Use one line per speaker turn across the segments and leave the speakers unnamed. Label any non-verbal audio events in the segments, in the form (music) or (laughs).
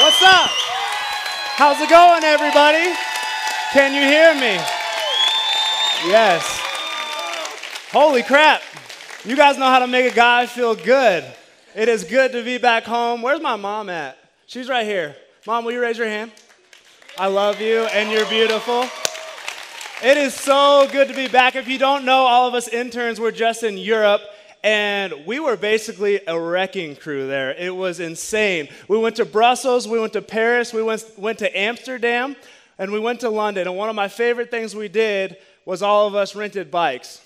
What's up? How's it going, everybody? Can you hear me? Yes. Holy crap. You guys know how to make a guy feel good. It is good to be back home. Where's my mom at? She's right here. Mom, will you raise your hand? I love you and you're beautiful. It is so good to be back. If you don't know, all of us interns were just in Europe and we were basically a wrecking crew there. It was insane. We went to Brussels, we went to Paris, we went, went to Amsterdam, and we went to London. And one of my favorite things we did was all of us rented bikes.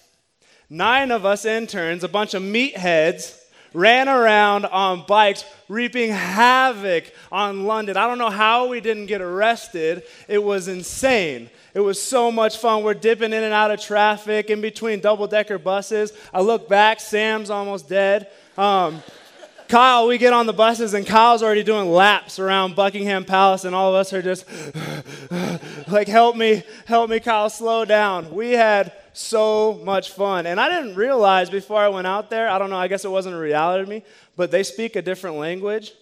Nine of us interns, a bunch of meatheads, ran around on bikes, reaping havoc on London. I don't know how we didn't get arrested. It was insane. It was so much fun. We're dipping in and out of traffic in between double decker buses. I look back, Sam's almost dead. Um, Kyle, we get on the buses, and Kyle's already doing laps around Buckingham Palace, and all of us are just (sighs) like, help me, help me, Kyle, slow down. We had so much fun. And I didn't realize before I went out there, I don't know, I guess it wasn't a reality to me, but they speak a different language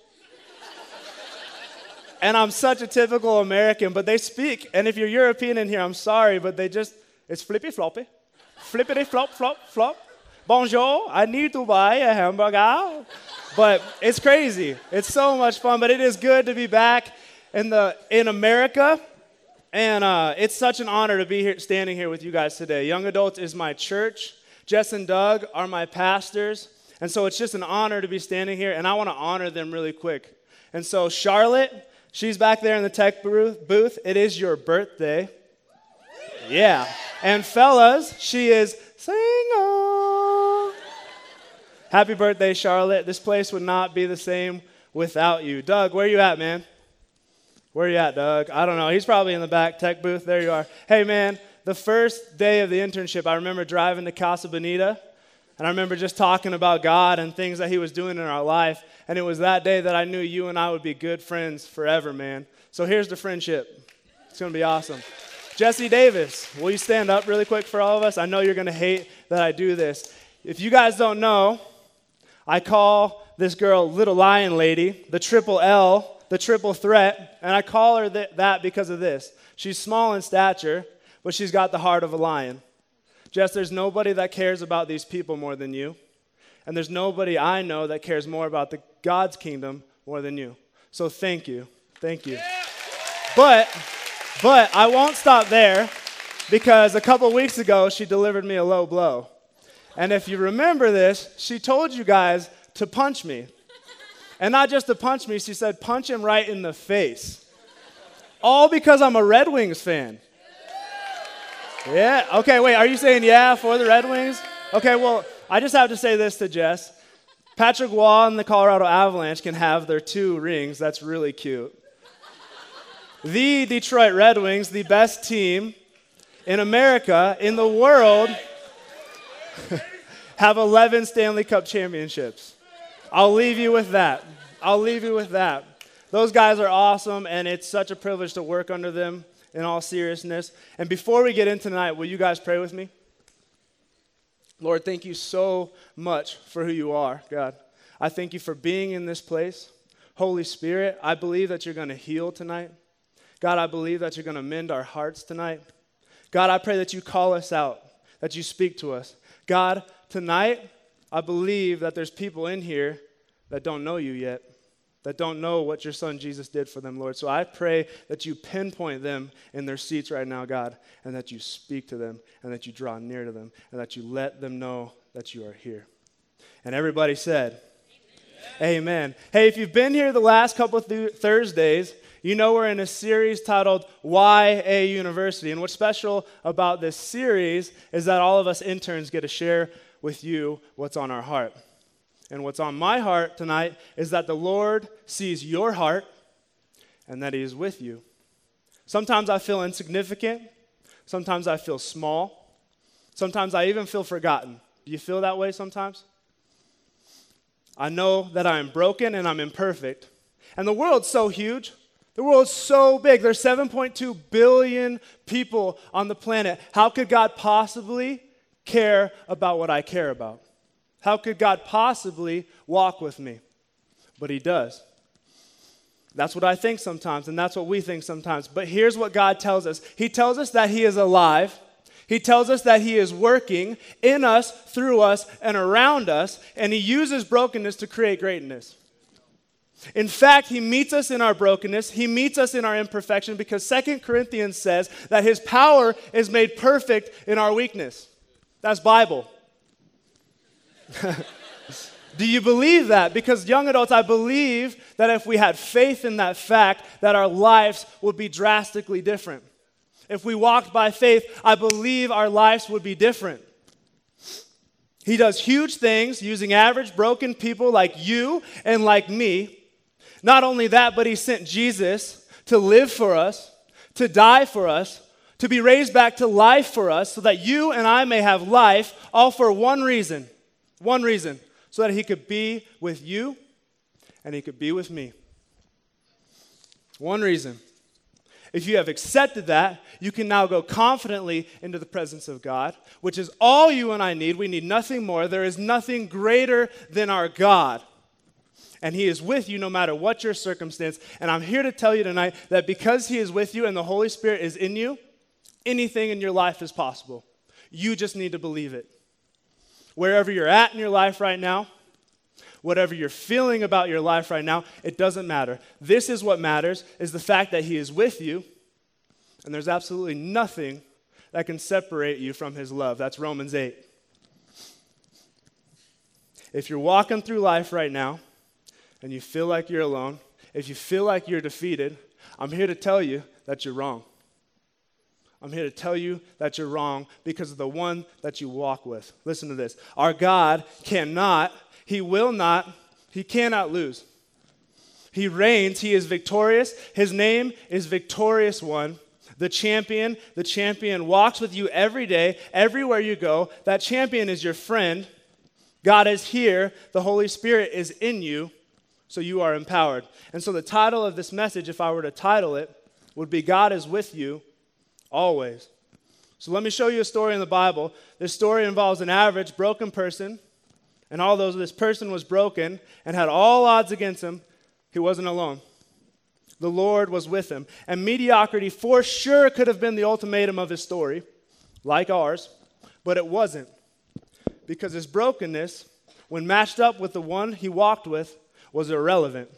and I'm such a typical American, but they speak. And if you're European in here, I'm sorry, but they just, it's flippy floppy. Flippity flop, flop, flop. Bonjour, I need to buy a hamburger. But it's crazy. It's so much fun, but it is good to be back in, the, in America. And uh, it's such an honor to be here, standing here with you guys today. Young Adults is my church. Jess and Doug are my pastors. And so it's just an honor to be standing here, and I want to honor them really quick. And so, Charlotte, She's back there in the tech booth. It is your birthday. Yeah. And fellas, she is single. Happy birthday, Charlotte. This place would not be the same without you. Doug, where are you at, man? Where you at, Doug? I don't know. He's probably in the back tech booth. There you are. Hey, man, the first day of the internship, I remember driving to Casa Bonita and I remember just talking about God and things that He was doing in our life. And it was that day that I knew you and I would be good friends forever, man. So here's the friendship. It's going to be awesome. Jesse Davis, will you stand up really quick for all of us? I know you're going to hate that I do this. If you guys don't know, I call this girl Little Lion Lady, the triple L, the triple threat, and I call her th- that because of this. She's small in stature, but she's got the heart of a lion. Jess, there's nobody that cares about these people more than you. And there's nobody I know that cares more about the God's kingdom more than you. So thank you. Thank you. But but I won't stop there because a couple weeks ago she delivered me a low blow. And if you remember this, she told you guys to punch me. And not just to punch me, she said punch him right in the face. All because I'm a Red Wings fan. Yeah. Okay, wait. Are you saying yeah for the Red Wings? Okay, well, I just have to say this to Jess. Patrick Roy and the Colorado Avalanche can have their two rings. That's really cute. The Detroit Red Wings, the best team in America, in the world, (laughs) have 11 Stanley Cup championships. I'll leave you with that. I'll leave you with that. Those guys are awesome, and it's such a privilege to work under them in all seriousness. And before we get into tonight, will you guys pray with me? Lord, thank you so much for who you are, God. I thank you for being in this place. Holy Spirit, I believe that you're going to heal tonight. God, I believe that you're going to mend our hearts tonight. God, I pray that you call us out, that you speak to us. God, tonight, I believe that there's people in here that don't know you yet that don't know what your son Jesus did for them, Lord. So I pray that you pinpoint them in their seats right now, God, and that you speak to them, and that you draw near to them, and that you let them know that you are here. And everybody said, Amen. Amen. Hey, if you've been here the last couple of th- Thursdays, you know we're in a series titled YA University. And what's special about this series is that all of us interns get to share with you what's on our heart. And what's on my heart tonight is that the Lord sees your heart and that He is with you. Sometimes I feel insignificant. Sometimes I feel small. Sometimes I even feel forgotten. Do you feel that way sometimes? I know that I am broken and I'm imperfect. And the world's so huge. The world's so big. There's 7.2 billion people on the planet. How could God possibly care about what I care about? How could God possibly walk with me? But He does. That's what I think sometimes, and that's what we think sometimes. But here's what God tells us He tells us that He is alive. He tells us that He is working in us, through us, and around us, and He uses brokenness to create greatness. In fact, He meets us in our brokenness, He meets us in our imperfection, because Second Corinthians says that His power is made perfect in our weakness. That's Bible. (laughs) Do you believe that? Because young adults, I believe that if we had faith in that fact, that our lives would be drastically different. If we walked by faith, I believe our lives would be different. He does huge things using average, broken people like you and like me. Not only that, but he sent Jesus to live for us, to die for us, to be raised back to life for us, so that you and I may have life, all for one reason. One reason so that he could be with you and he could be with me. One reason. If you have accepted that, you can now go confidently into the presence of God, which is all you and I need. We need nothing more. There is nothing greater than our God. And He is with you no matter what your circumstance. And I'm here to tell you tonight that because He is with you and the Holy Spirit is in you, anything in your life is possible. You just need to believe it. Wherever you're at in your life right now, whatever you're feeling about your life right now, it doesn't matter. This is what matters is the fact that he is with you and there's absolutely nothing that can separate you from his love. That's Romans 8. If you're walking through life right now and you feel like you're alone, if you feel like you're defeated, I'm here to tell you that you're wrong. I'm here to tell you that you're wrong because of the one that you walk with. Listen to this. Our God cannot, He will not, He cannot lose. He reigns, He is victorious. His name is Victorious One. The champion, the champion walks with you every day, everywhere you go. That champion is your friend. God is here. The Holy Spirit is in you, so you are empowered. And so, the title of this message, if I were to title it, would be God is with you always. So let me show you a story in the Bible. This story involves an average broken person, and although this person was broken and had all odds against him, he wasn't alone. The Lord was with him. And mediocrity for sure could have been the ultimatum of his story, like ours, but it wasn't. Because his brokenness, when matched up with the one he walked with, was irrelevant.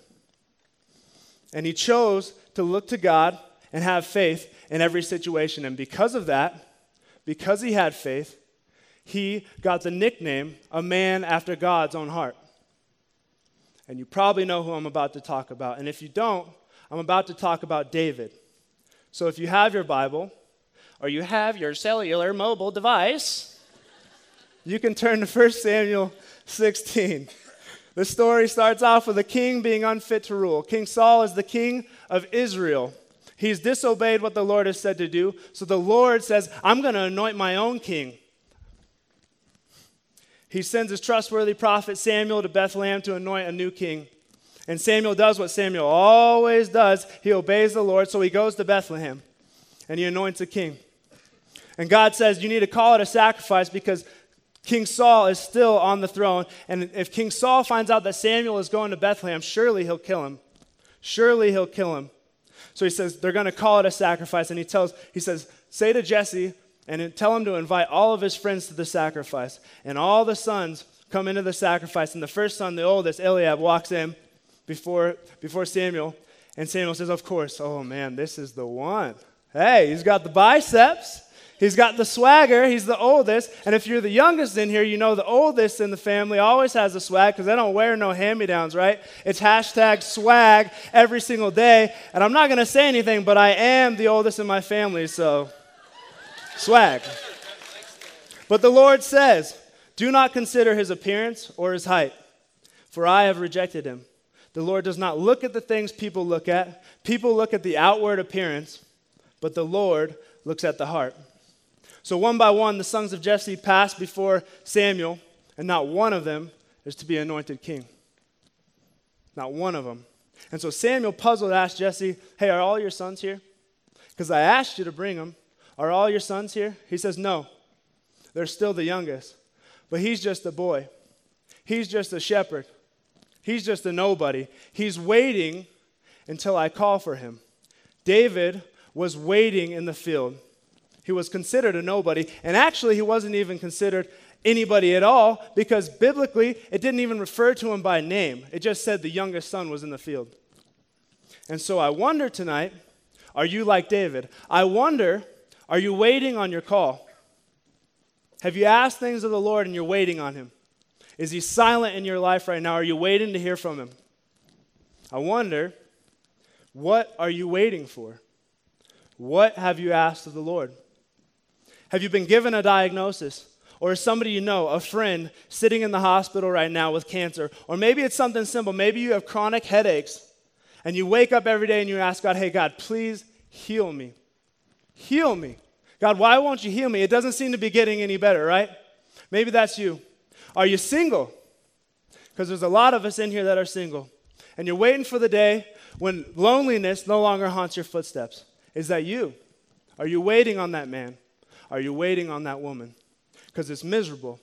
And he chose to look to God and have faith in every situation. And because of that, because he had faith, he got the nickname a man after God's own heart. And you probably know who I'm about to talk about. And if you don't, I'm about to talk about David. So if you have your Bible, or you have your cellular mobile device, you can turn to 1 Samuel 16. The story starts off with a king being unfit to rule. King Saul is the king of Israel. He's disobeyed what the Lord has said to do. So the Lord says, I'm going to anoint my own king. He sends his trustworthy prophet Samuel to Bethlehem to anoint a new king. And Samuel does what Samuel always does he obeys the Lord. So he goes to Bethlehem and he anoints a king. And God says, You need to call it a sacrifice because King Saul is still on the throne. And if King Saul finds out that Samuel is going to Bethlehem, surely he'll kill him. Surely he'll kill him. So he says, they're going to call it a sacrifice. And he tells, he says, say to Jesse and tell him to invite all of his friends to the sacrifice. And all the sons come into the sacrifice. And the first son, the oldest, Eliab, walks in before, before Samuel. And Samuel says, Of course, oh man, this is the one. Hey, he's got the biceps. He's got the swagger. He's the oldest. And if you're the youngest in here, you know the oldest in the family always has a swag because they don't wear no hand me downs, right? It's hashtag swag every single day. And I'm not going to say anything, but I am the oldest in my family, so swag. But the Lord says, Do not consider his appearance or his height, for I have rejected him. The Lord does not look at the things people look at. People look at the outward appearance, but the Lord looks at the heart. So, one by one, the sons of Jesse passed before Samuel, and not one of them is to be anointed king. Not one of them. And so Samuel, puzzled, asked Jesse, Hey, are all your sons here? Because I asked you to bring them. Are all your sons here? He says, No. They're still the youngest. But he's just a boy. He's just a shepherd. He's just a nobody. He's waiting until I call for him. David was waiting in the field. He was considered a nobody, and actually, he wasn't even considered anybody at all because biblically, it didn't even refer to him by name. It just said the youngest son was in the field. And so I wonder tonight are you like David? I wonder are you waiting on your call? Have you asked things of the Lord and you're waiting on him? Is he silent in your life right now? Are you waiting to hear from him? I wonder, what are you waiting for? What have you asked of the Lord? Have you been given a diagnosis? Or is somebody you know, a friend, sitting in the hospital right now with cancer? Or maybe it's something simple. Maybe you have chronic headaches and you wake up every day and you ask God, hey, God, please heal me. Heal me. God, why won't you heal me? It doesn't seem to be getting any better, right? Maybe that's you. Are you single? Because there's a lot of us in here that are single. And you're waiting for the day when loneliness no longer haunts your footsteps. Is that you? Are you waiting on that man? Are you waiting on that woman? Because it's miserable.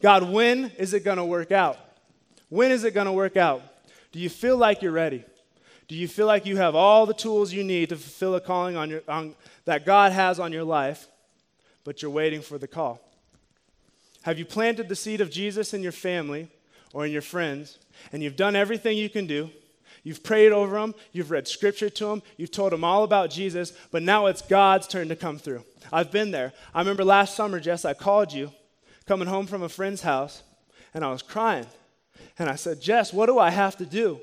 God, when is it going to work out? When is it going to work out? Do you feel like you're ready? Do you feel like you have all the tools you need to fulfill a calling on your, on, that God has on your life, but you're waiting for the call? Have you planted the seed of Jesus in your family or in your friends, and you've done everything you can do? You've prayed over them, you've read scripture to them, you've told them all about Jesus, but now it's God's turn to come through. I've been there. I remember last summer, Jess, I called you coming home from a friend's house, and I was crying. And I said, Jess, what do I have to do?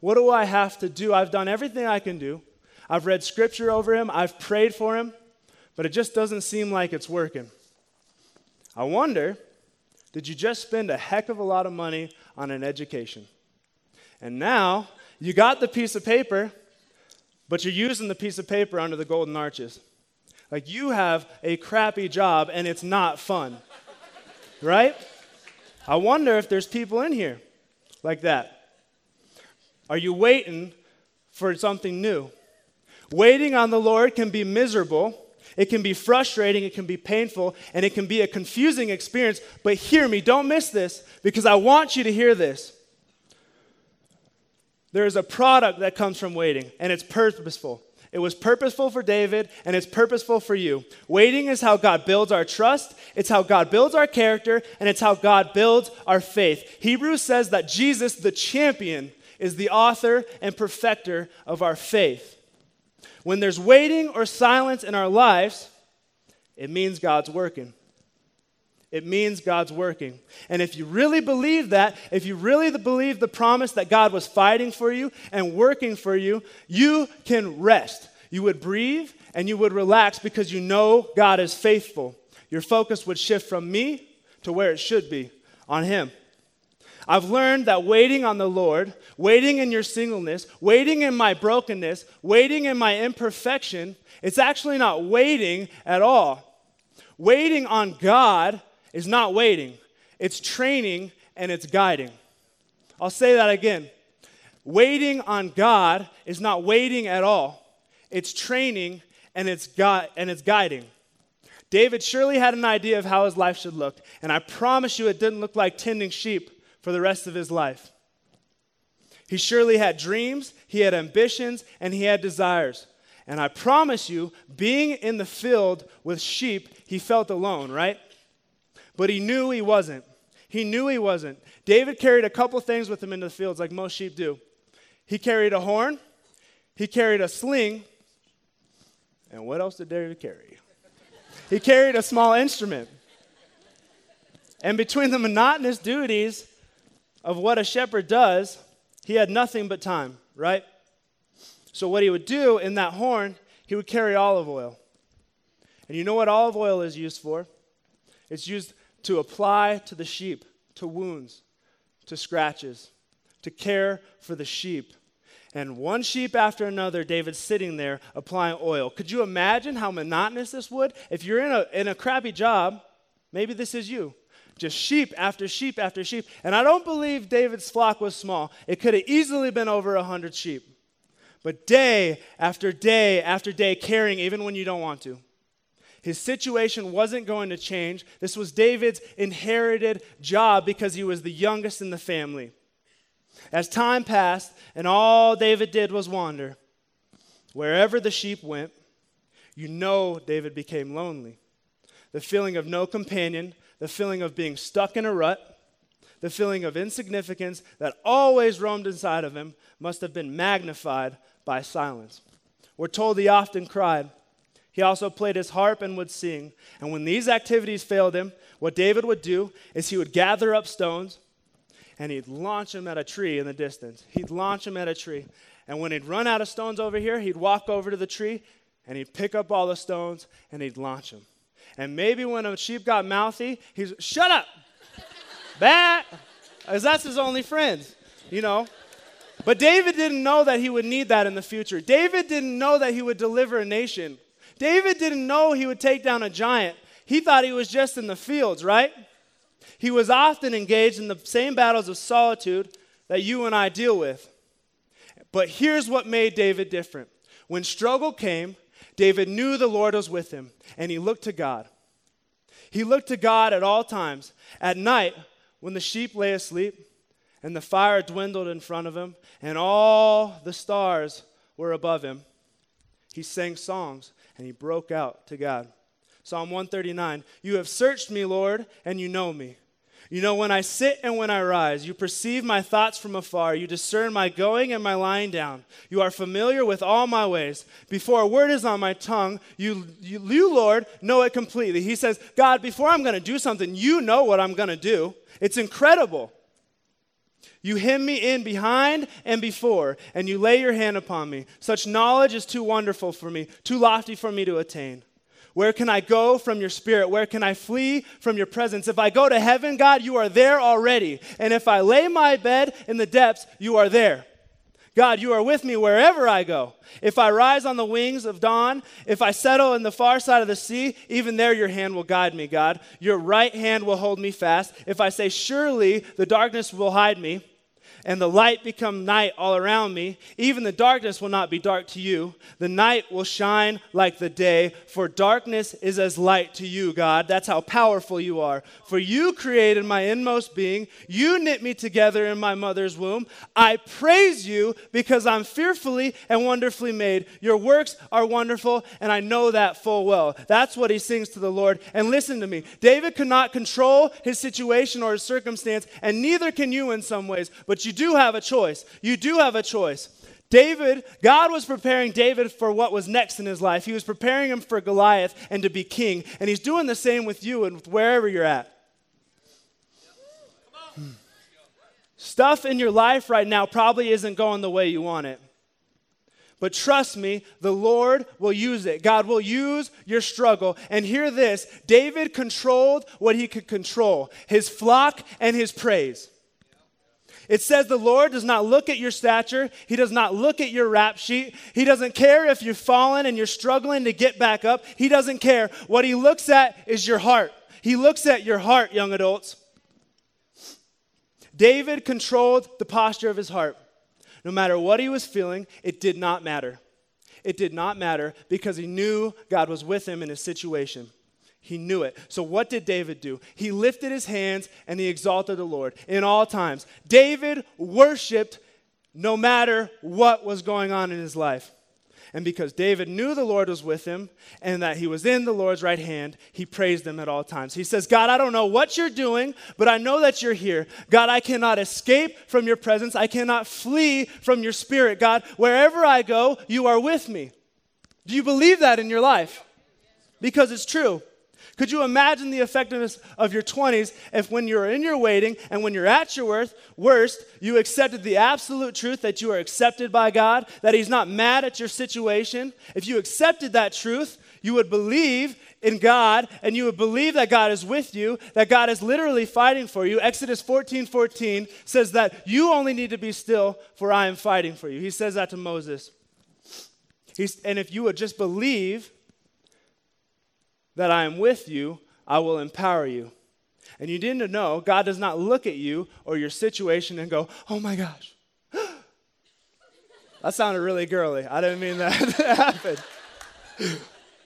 What do I have to do? I've done everything I can do. I've read scripture over him, I've prayed for him, but it just doesn't seem like it's working. I wonder, did you just spend a heck of a lot of money on an education? And now you got the piece of paper, but you're using the piece of paper under the golden arches. Like you have a crappy job and it's not fun. right? I wonder if there's people in here like that. Are you waiting for something new? Waiting on the Lord can be miserable. It can be frustrating, it can be painful, and it can be a confusing experience. But hear me, don't miss this because I want you to hear this. There is a product that comes from waiting, and it's purposeful. It was purposeful for David, and it's purposeful for you. Waiting is how God builds our trust, it's how God builds our character, and it's how God builds our faith. Hebrews says that Jesus, the champion, is the author and perfecter of our faith. When there's waiting or silence in our lives, it means God's working. It means God's working. And if you really believe that, if you really believe the promise that God was fighting for you and working for you, you can rest. You would breathe and you would relax because you know God is faithful. Your focus would shift from me to where it should be on Him. I've learned that waiting on the Lord, waiting in your singleness, waiting in my brokenness, waiting in my imperfection, it's actually not waiting at all. Waiting on God is not waiting, it's training and it's guiding. I'll say that again. Waiting on God is not waiting at all. It's training and it's, and it's guiding. David surely had an idea of how his life should look, and I promise you it didn't look like tending sheep for the rest of his life. He surely had dreams, he had ambitions, and he had desires. And I promise you, being in the field with sheep, he felt alone, right? But he knew he wasn't. He knew he wasn't. David carried a couple things with him into the fields, like most sheep do. He carried a horn, he carried a sling, and what else did David carry? he carried a small instrument. And between the monotonous duties of what a shepherd does, he had nothing but time, right? So, what he would do in that horn, he would carry olive oil. And you know what olive oil is used for? It's used to apply to the sheep, to wounds, to scratches, to care for the sheep. And one sheep after another, David's sitting there applying oil. Could you imagine how monotonous this would? If you're in a, in a crappy job, maybe this is you. Just sheep after sheep after sheep. And I don't believe David's flock was small. It could have easily been over a 100 sheep. But day after day after day, caring even when you don't want to. His situation wasn't going to change. This was David's inherited job because he was the youngest in the family. As time passed, and all David did was wander, wherever the sheep went, you know David became lonely. The feeling of no companion, the feeling of being stuck in a rut, the feeling of insignificance that always roamed inside of him must have been magnified by silence. We're told he often cried. He also played his harp and would sing. And when these activities failed him, what David would do is he would gather up stones and he'd launch them at a tree in the distance. He'd launch them at a tree. And when he'd run out of stones over here, he'd walk over to the tree and he'd pick up all the stones and he'd launch them. And maybe when a sheep got mouthy, he's, shut up, bat, as that's his only friend, you know. But David didn't know that he would need that in the future. David didn't know that he would deliver a nation. David didn't know he would take down a giant. He thought he was just in the fields, right? He was often engaged in the same battles of solitude that you and I deal with. But here's what made David different. When struggle came, David knew the Lord was with him, and he looked to God. He looked to God at all times. At night, when the sheep lay asleep, and the fire dwindled in front of him, and all the stars were above him, he sang songs and he broke out to God. Psalm 139 You have searched me, Lord, and you know me. You know when I sit and when I rise. You perceive my thoughts from afar. You discern my going and my lying down. You are familiar with all my ways. Before a word is on my tongue, you, you, you Lord, know it completely. He says, God, before I'm going to do something, you know what I'm going to do. It's incredible. You hem me in behind and before, and you lay your hand upon me. Such knowledge is too wonderful for me, too lofty for me to attain. Where can I go from your spirit? Where can I flee from your presence? If I go to heaven, God, you are there already. And if I lay my bed in the depths, you are there. God, you are with me wherever I go. If I rise on the wings of dawn, if I settle in the far side of the sea, even there your hand will guide me, God. Your right hand will hold me fast. If I say, Surely the darkness will hide me, and the light become night all around me, even the darkness will not be dark to you. The night will shine like the day, for darkness is as light to you, God. That's how powerful you are. For you created my inmost being, you knit me together in my mother's womb. I praise you because I'm fearfully and wonderfully made. Your works are wonderful, and I know that full well. That's what he sings to the Lord. And listen to me David could not control his situation or his circumstance, and neither can you in some ways, but you do have a choice. You do have a choice. David, God was preparing David for what was next in his life. He was preparing him for Goliath and to be king. And he's doing the same with you and with wherever you're at. Stuff in your life right now probably isn't going the way you want it. But trust me, the Lord will use it. God will use your struggle. And hear this David controlled what he could control his flock and his praise. It says the Lord does not look at your stature. He does not look at your rap sheet. He doesn't care if you've fallen and you're struggling to get back up. He doesn't care. What he looks at is your heart. He looks at your heart, young adults. David controlled the posture of his heart. No matter what he was feeling, it did not matter. It did not matter because he knew God was with him in his situation. He knew it. So, what did David do? He lifted his hands and he exalted the Lord in all times. David worshiped no matter what was going on in his life. And because David knew the Lord was with him and that he was in the Lord's right hand, he praised him at all times. He says, God, I don't know what you're doing, but I know that you're here. God, I cannot escape from your presence. I cannot flee from your spirit. God, wherever I go, you are with me. Do you believe that in your life? Because it's true. Could you imagine the effectiveness of your 20s if, when you're in your waiting and when you're at your worst, worst, you accepted the absolute truth that you are accepted by God, that He's not mad at your situation? If you accepted that truth, you would believe in God and you would believe that God is with you, that God is literally fighting for you. Exodus 14 14 says that you only need to be still, for I am fighting for you. He says that to Moses. He's, and if you would just believe that I am with you, I will empower you. And you need to know God does not look at you or your situation and go, oh my gosh. (gasps) that sounded really girly. I didn't mean that (laughs) to happen.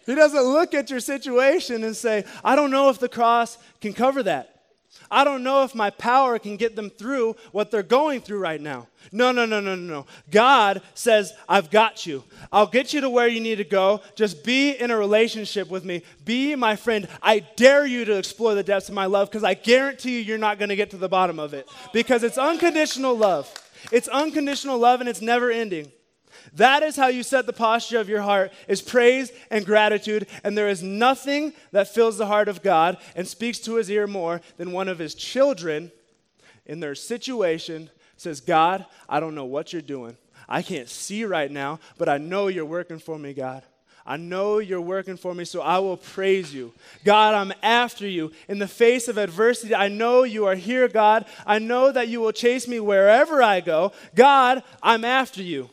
He doesn't look at your situation and say, I don't know if the cross can cover that. I don't know if my power can get them through what they're going through right now. No, no, no, no, no, no. God says, I've got you. I'll get you to where you need to go. Just be in a relationship with me. Be my friend. I dare you to explore the depths of my love because I guarantee you, you're not going to get to the bottom of it because it's unconditional love. It's unconditional love and it's never ending. That is how you set the posture of your heart is praise and gratitude and there is nothing that fills the heart of God and speaks to his ear more than one of his children in their situation says, "God, I don't know what you're doing. I can't see right now, but I know you're working for me, God." I know you're working for me, so I will praise you. God, I'm after you. In the face of adversity, I know you are here, God. I know that you will chase me wherever I go. God, I'm after you.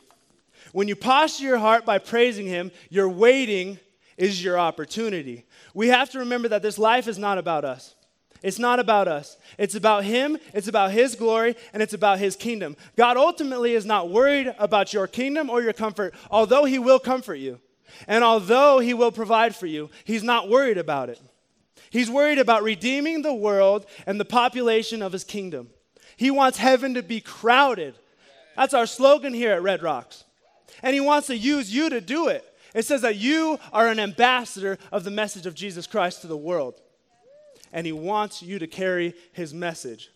When you posture your heart by praising Him, your waiting is your opportunity. We have to remember that this life is not about us. It's not about us. It's about Him, it's about His glory, and it's about His kingdom. God ultimately is not worried about your kingdom or your comfort, although He will comfort you. And although He will provide for you, He's not worried about it. He's worried about redeeming the world and the population of His kingdom. He wants heaven to be crowded. That's our slogan here at Red Rocks and He wants to use you to do it. It says that you are an ambassador of the message of Jesus Christ to the world, and He wants you to carry His message.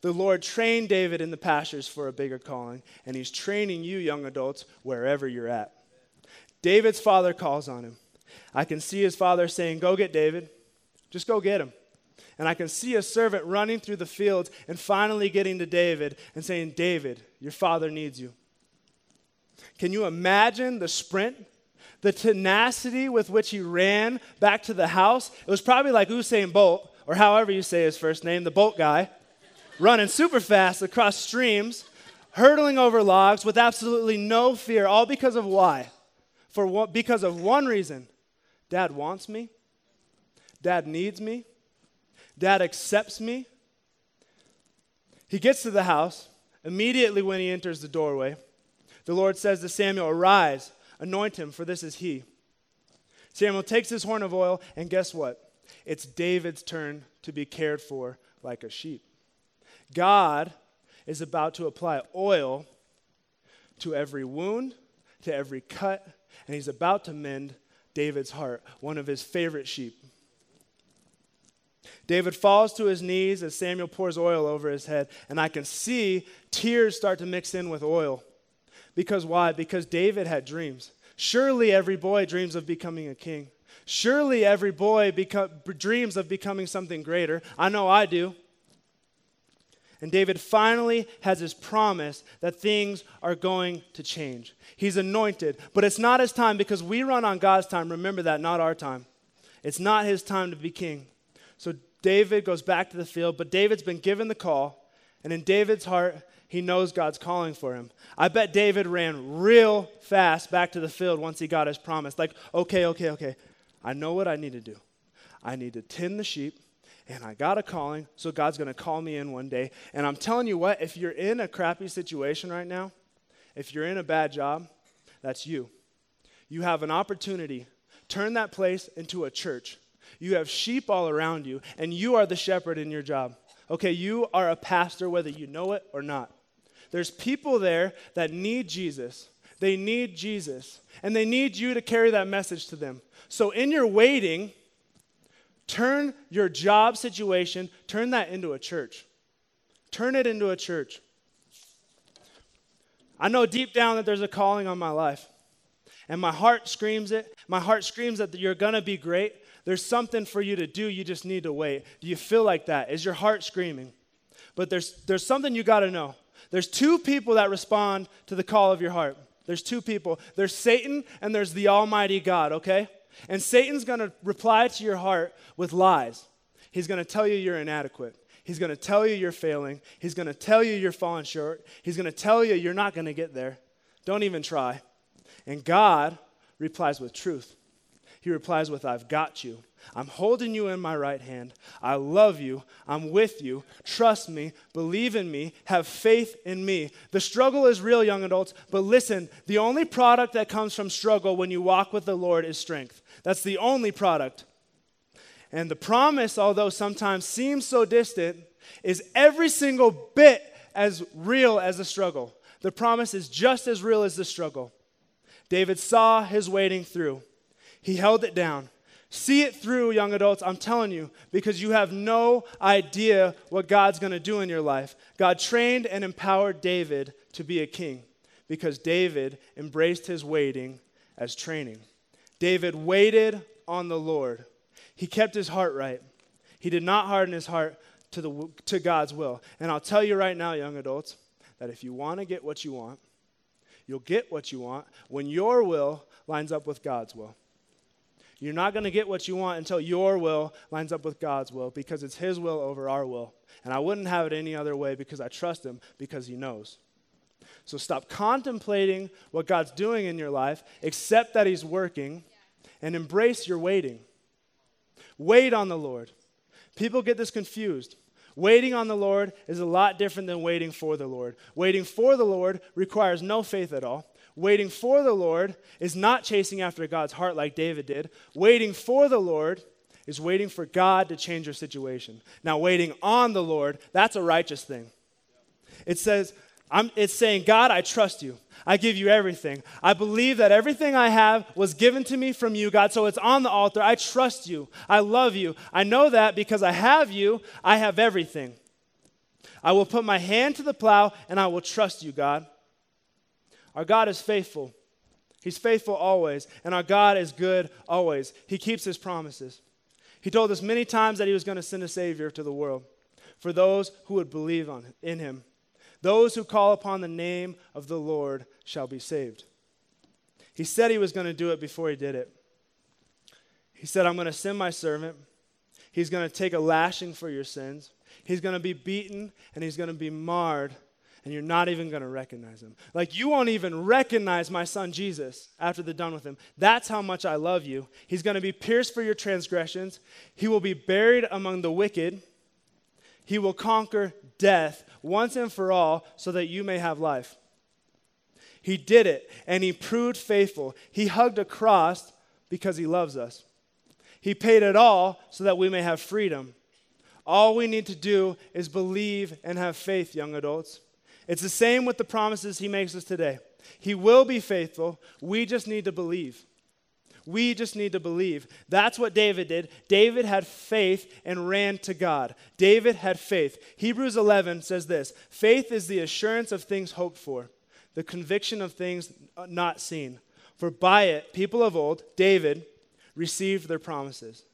The Lord trained David in the pastures for a bigger calling, and He's training you, young adults, wherever you're at. David's father calls on him. I can see his father saying, Go get David. Just go get him. And I can see a servant running through the fields and finally getting to David and saying, David, your father needs you. Can you imagine the sprint? The tenacity with which he ran back to the house? It was probably like Usain Bolt, or however you say his first name, the Bolt guy, running super fast across streams, hurdling over logs with absolutely no fear, all because of why? For what, because of one reason Dad wants me, Dad needs me, Dad accepts me. He gets to the house immediately when he enters the doorway. The Lord says to Samuel, Arise, anoint him, for this is he. Samuel takes his horn of oil, and guess what? It's David's turn to be cared for like a sheep. God is about to apply oil to every wound, to every cut, and he's about to mend David's heart, one of his favorite sheep. David falls to his knees as Samuel pours oil over his head, and I can see tears start to mix in with oil. Because why? Because David had dreams. Surely every boy dreams of becoming a king. Surely every boy beco- dreams of becoming something greater. I know I do. And David finally has his promise that things are going to change. He's anointed, but it's not his time because we run on God's time. Remember that, not our time. It's not his time to be king. So David goes back to the field, but David's been given the call, and in David's heart, he knows God's calling for him. I bet David ran real fast back to the field once he got his promise. Like, okay, okay, okay. I know what I need to do. I need to tend the sheep, and I got a calling, so God's going to call me in one day. And I'm telling you what, if you're in a crappy situation right now, if you're in a bad job, that's you. You have an opportunity. Turn that place into a church. You have sheep all around you, and you are the shepherd in your job. Okay, you are a pastor whether you know it or not. There's people there that need Jesus. They need Jesus. And they need you to carry that message to them. So in your waiting, turn your job situation, turn that into a church. Turn it into a church. I know deep down that there's a calling on my life. And my heart screams it. My heart screams that you're going to be great. There's something for you to do. You just need to wait. Do you feel like that? Is your heart screaming? But there's, there's something you got to know. There's two people that respond to the call of your heart. There's two people. There's Satan and there's the Almighty God, okay? And Satan's going to reply to your heart with lies. He's going to tell you you're inadequate. He's going to tell you you're failing. He's going to tell you you're falling short. He's going to tell you you're not going to get there. Don't even try. And God replies with truth. He replies with, I've got you. I'm holding you in my right hand. I love you. I'm with you. Trust me. Believe in me. Have faith in me. The struggle is real, young adults, but listen the only product that comes from struggle when you walk with the Lord is strength. That's the only product. And the promise, although sometimes seems so distant, is every single bit as real as the struggle. The promise is just as real as the struggle. David saw his waiting through, he held it down. See it through, young adults, I'm telling you, because you have no idea what God's going to do in your life. God trained and empowered David to be a king because David embraced his waiting as training. David waited on the Lord. He kept his heart right. He did not harden his heart to, the, to God's will. And I'll tell you right now, young adults, that if you want to get what you want, you'll get what you want when your will lines up with God's will. You're not going to get what you want until your will lines up with God's will because it's His will over our will. And I wouldn't have it any other way because I trust Him because He knows. So stop contemplating what God's doing in your life, accept that He's working, and embrace your waiting. Wait on the Lord. People get this confused. Waiting on the Lord is a lot different than waiting for the Lord. Waiting for the Lord requires no faith at all. Waiting for the Lord is not chasing after God's heart like David did. Waiting for the Lord is waiting for God to change your situation. Now, waiting on the Lord, that's a righteous thing. It says, I'm, it's saying, God, I trust you. I give you everything. I believe that everything I have was given to me from you, God, so it's on the altar. I trust you. I love you. I know that because I have you, I have everything. I will put my hand to the plow and I will trust you, God. Our God is faithful. He's faithful always, and our God is good always. He keeps his promises. He told us many times that he was going to send a Savior to the world for those who would believe on, in him. Those who call upon the name of the Lord shall be saved. He said he was going to do it before he did it. He said, I'm going to send my servant. He's going to take a lashing for your sins. He's going to be beaten and he's going to be marred and you're not even going to recognize him. Like, you won't even recognize my son Jesus after they're done with him. That's how much I love you. He's going to be pierced for your transgressions, he will be buried among the wicked. He will conquer death once and for all so that you may have life. He did it, and he proved faithful. He hugged a cross because he loves us. He paid it all so that we may have freedom. All we need to do is believe and have faith, young adults. It's the same with the promises he makes us today. He will be faithful. We just need to believe. We just need to believe. That's what David did. David had faith and ran to God. David had faith. Hebrews 11 says this Faith is the assurance of things hoped for, the conviction of things not seen. For by it, people of old, David, received their promises.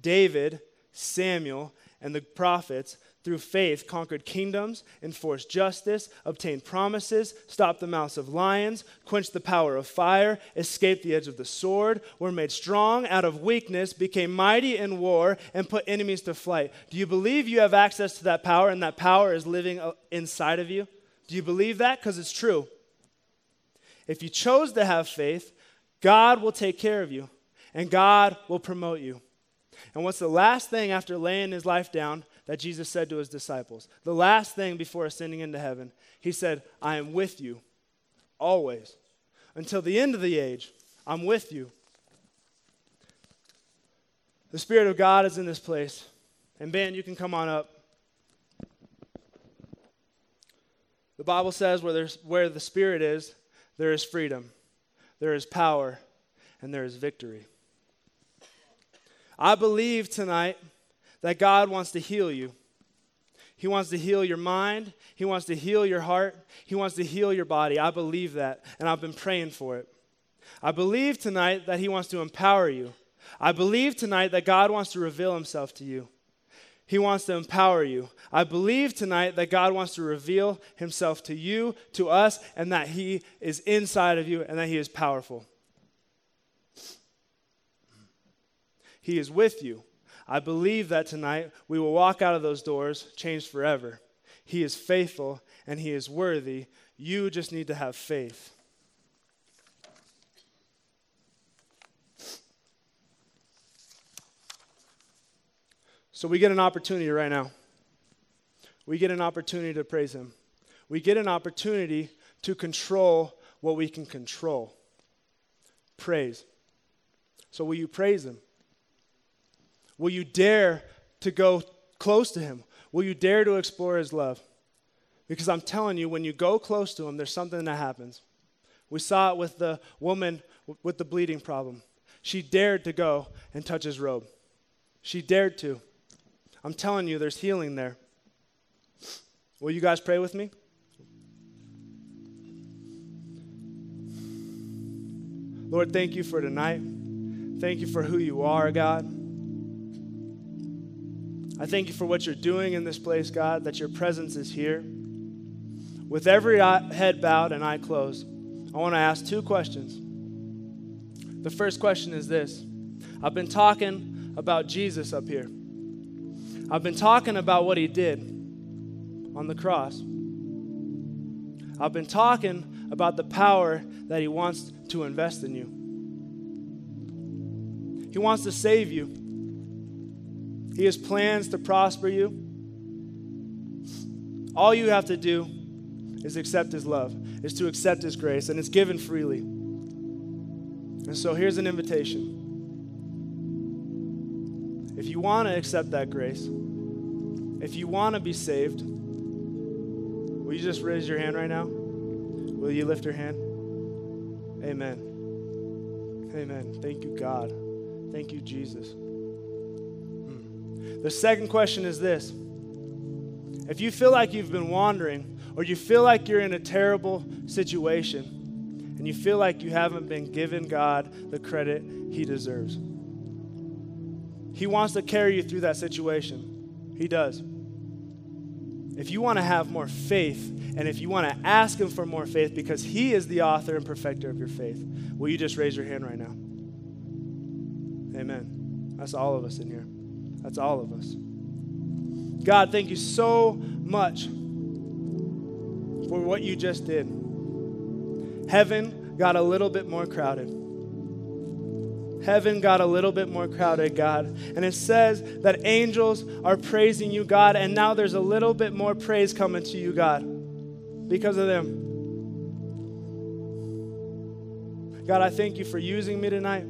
David, Samuel, and the prophets through faith, conquered kingdoms, enforced justice, obtained promises, stopped the mouths of lions, quenched the power of fire, escaped the edge of the sword, were made strong out of weakness, became mighty in war, and put enemies to flight. Do you believe you have access to that power and that power is living uh, inside of you? Do you believe that? Because it's true. If you chose to have faith, God will take care of you and God will promote you. And what's the last thing after laying his life down? that Jesus said to his disciples. The last thing before ascending into heaven, he said, I am with you always. Until the end of the age, I'm with you. The Spirit of God is in this place. And Ben, you can come on up. The Bible says where, there's, where the Spirit is, there is freedom, there is power, and there is victory. I believe tonight that God wants to heal you. He wants to heal your mind. He wants to heal your heart. He wants to heal your body. I believe that, and I've been praying for it. I believe tonight that He wants to empower you. I believe tonight that God wants to reveal Himself to you. He wants to empower you. I believe tonight that God wants to reveal Himself to you, to us, and that He is inside of you and that He is powerful. He is with you. I believe that tonight we will walk out of those doors changed forever. He is faithful and He is worthy. You just need to have faith. So we get an opportunity right now. We get an opportunity to praise Him. We get an opportunity to control what we can control praise. So will you praise Him? Will you dare to go close to him? Will you dare to explore his love? Because I'm telling you, when you go close to him, there's something that happens. We saw it with the woman with the bleeding problem. She dared to go and touch his robe. She dared to. I'm telling you, there's healing there. Will you guys pray with me? Lord, thank you for tonight. Thank you for who you are, God. I thank you for what you're doing in this place, God, that your presence is here. With every head bowed and eye closed, I want to ask two questions. The first question is this I've been talking about Jesus up here, I've been talking about what he did on the cross. I've been talking about the power that he wants to invest in you. He wants to save you. He has plans to prosper you. All you have to do is accept His love, is to accept His grace, and it's given freely. And so here's an invitation. If you want to accept that grace, if you want to be saved, will you just raise your hand right now? Will you lift your hand? Amen. Amen. Thank you, God. Thank you, Jesus. The second question is this If you feel like you've been wandering, or you feel like you're in a terrible situation, and you feel like you haven't been given God the credit He deserves, He wants to carry you through that situation. He does. If you want to have more faith, and if you want to ask Him for more faith because He is the author and perfecter of your faith, will you just raise your hand right now? Amen. That's all of us in here. That's all of us. God, thank you so much for what you just did. Heaven got a little bit more crowded. Heaven got a little bit more crowded, God. And it says that angels are praising you, God, and now there's a little bit more praise coming to you, God, because of them. God, I thank you for using me tonight.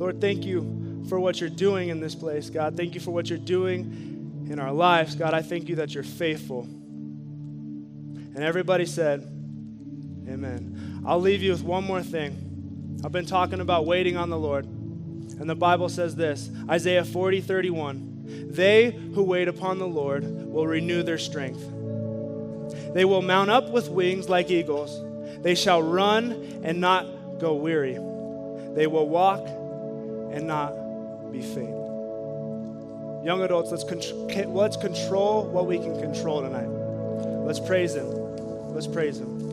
Lord, thank you for what you're doing in this place, God. Thank you for what you're doing in our lives, God. I thank you that you're faithful. And everybody said, Amen. I'll leave you with one more thing. I've been talking about waiting on the Lord. And the Bible says this Isaiah 40, 31. They who wait upon the Lord will renew their strength. They will mount up with wings like eagles. They shall run and not go weary. They will walk and not be faint. Young adults, let's, let's control what we can control tonight. Let's praise Him. Let's praise Him.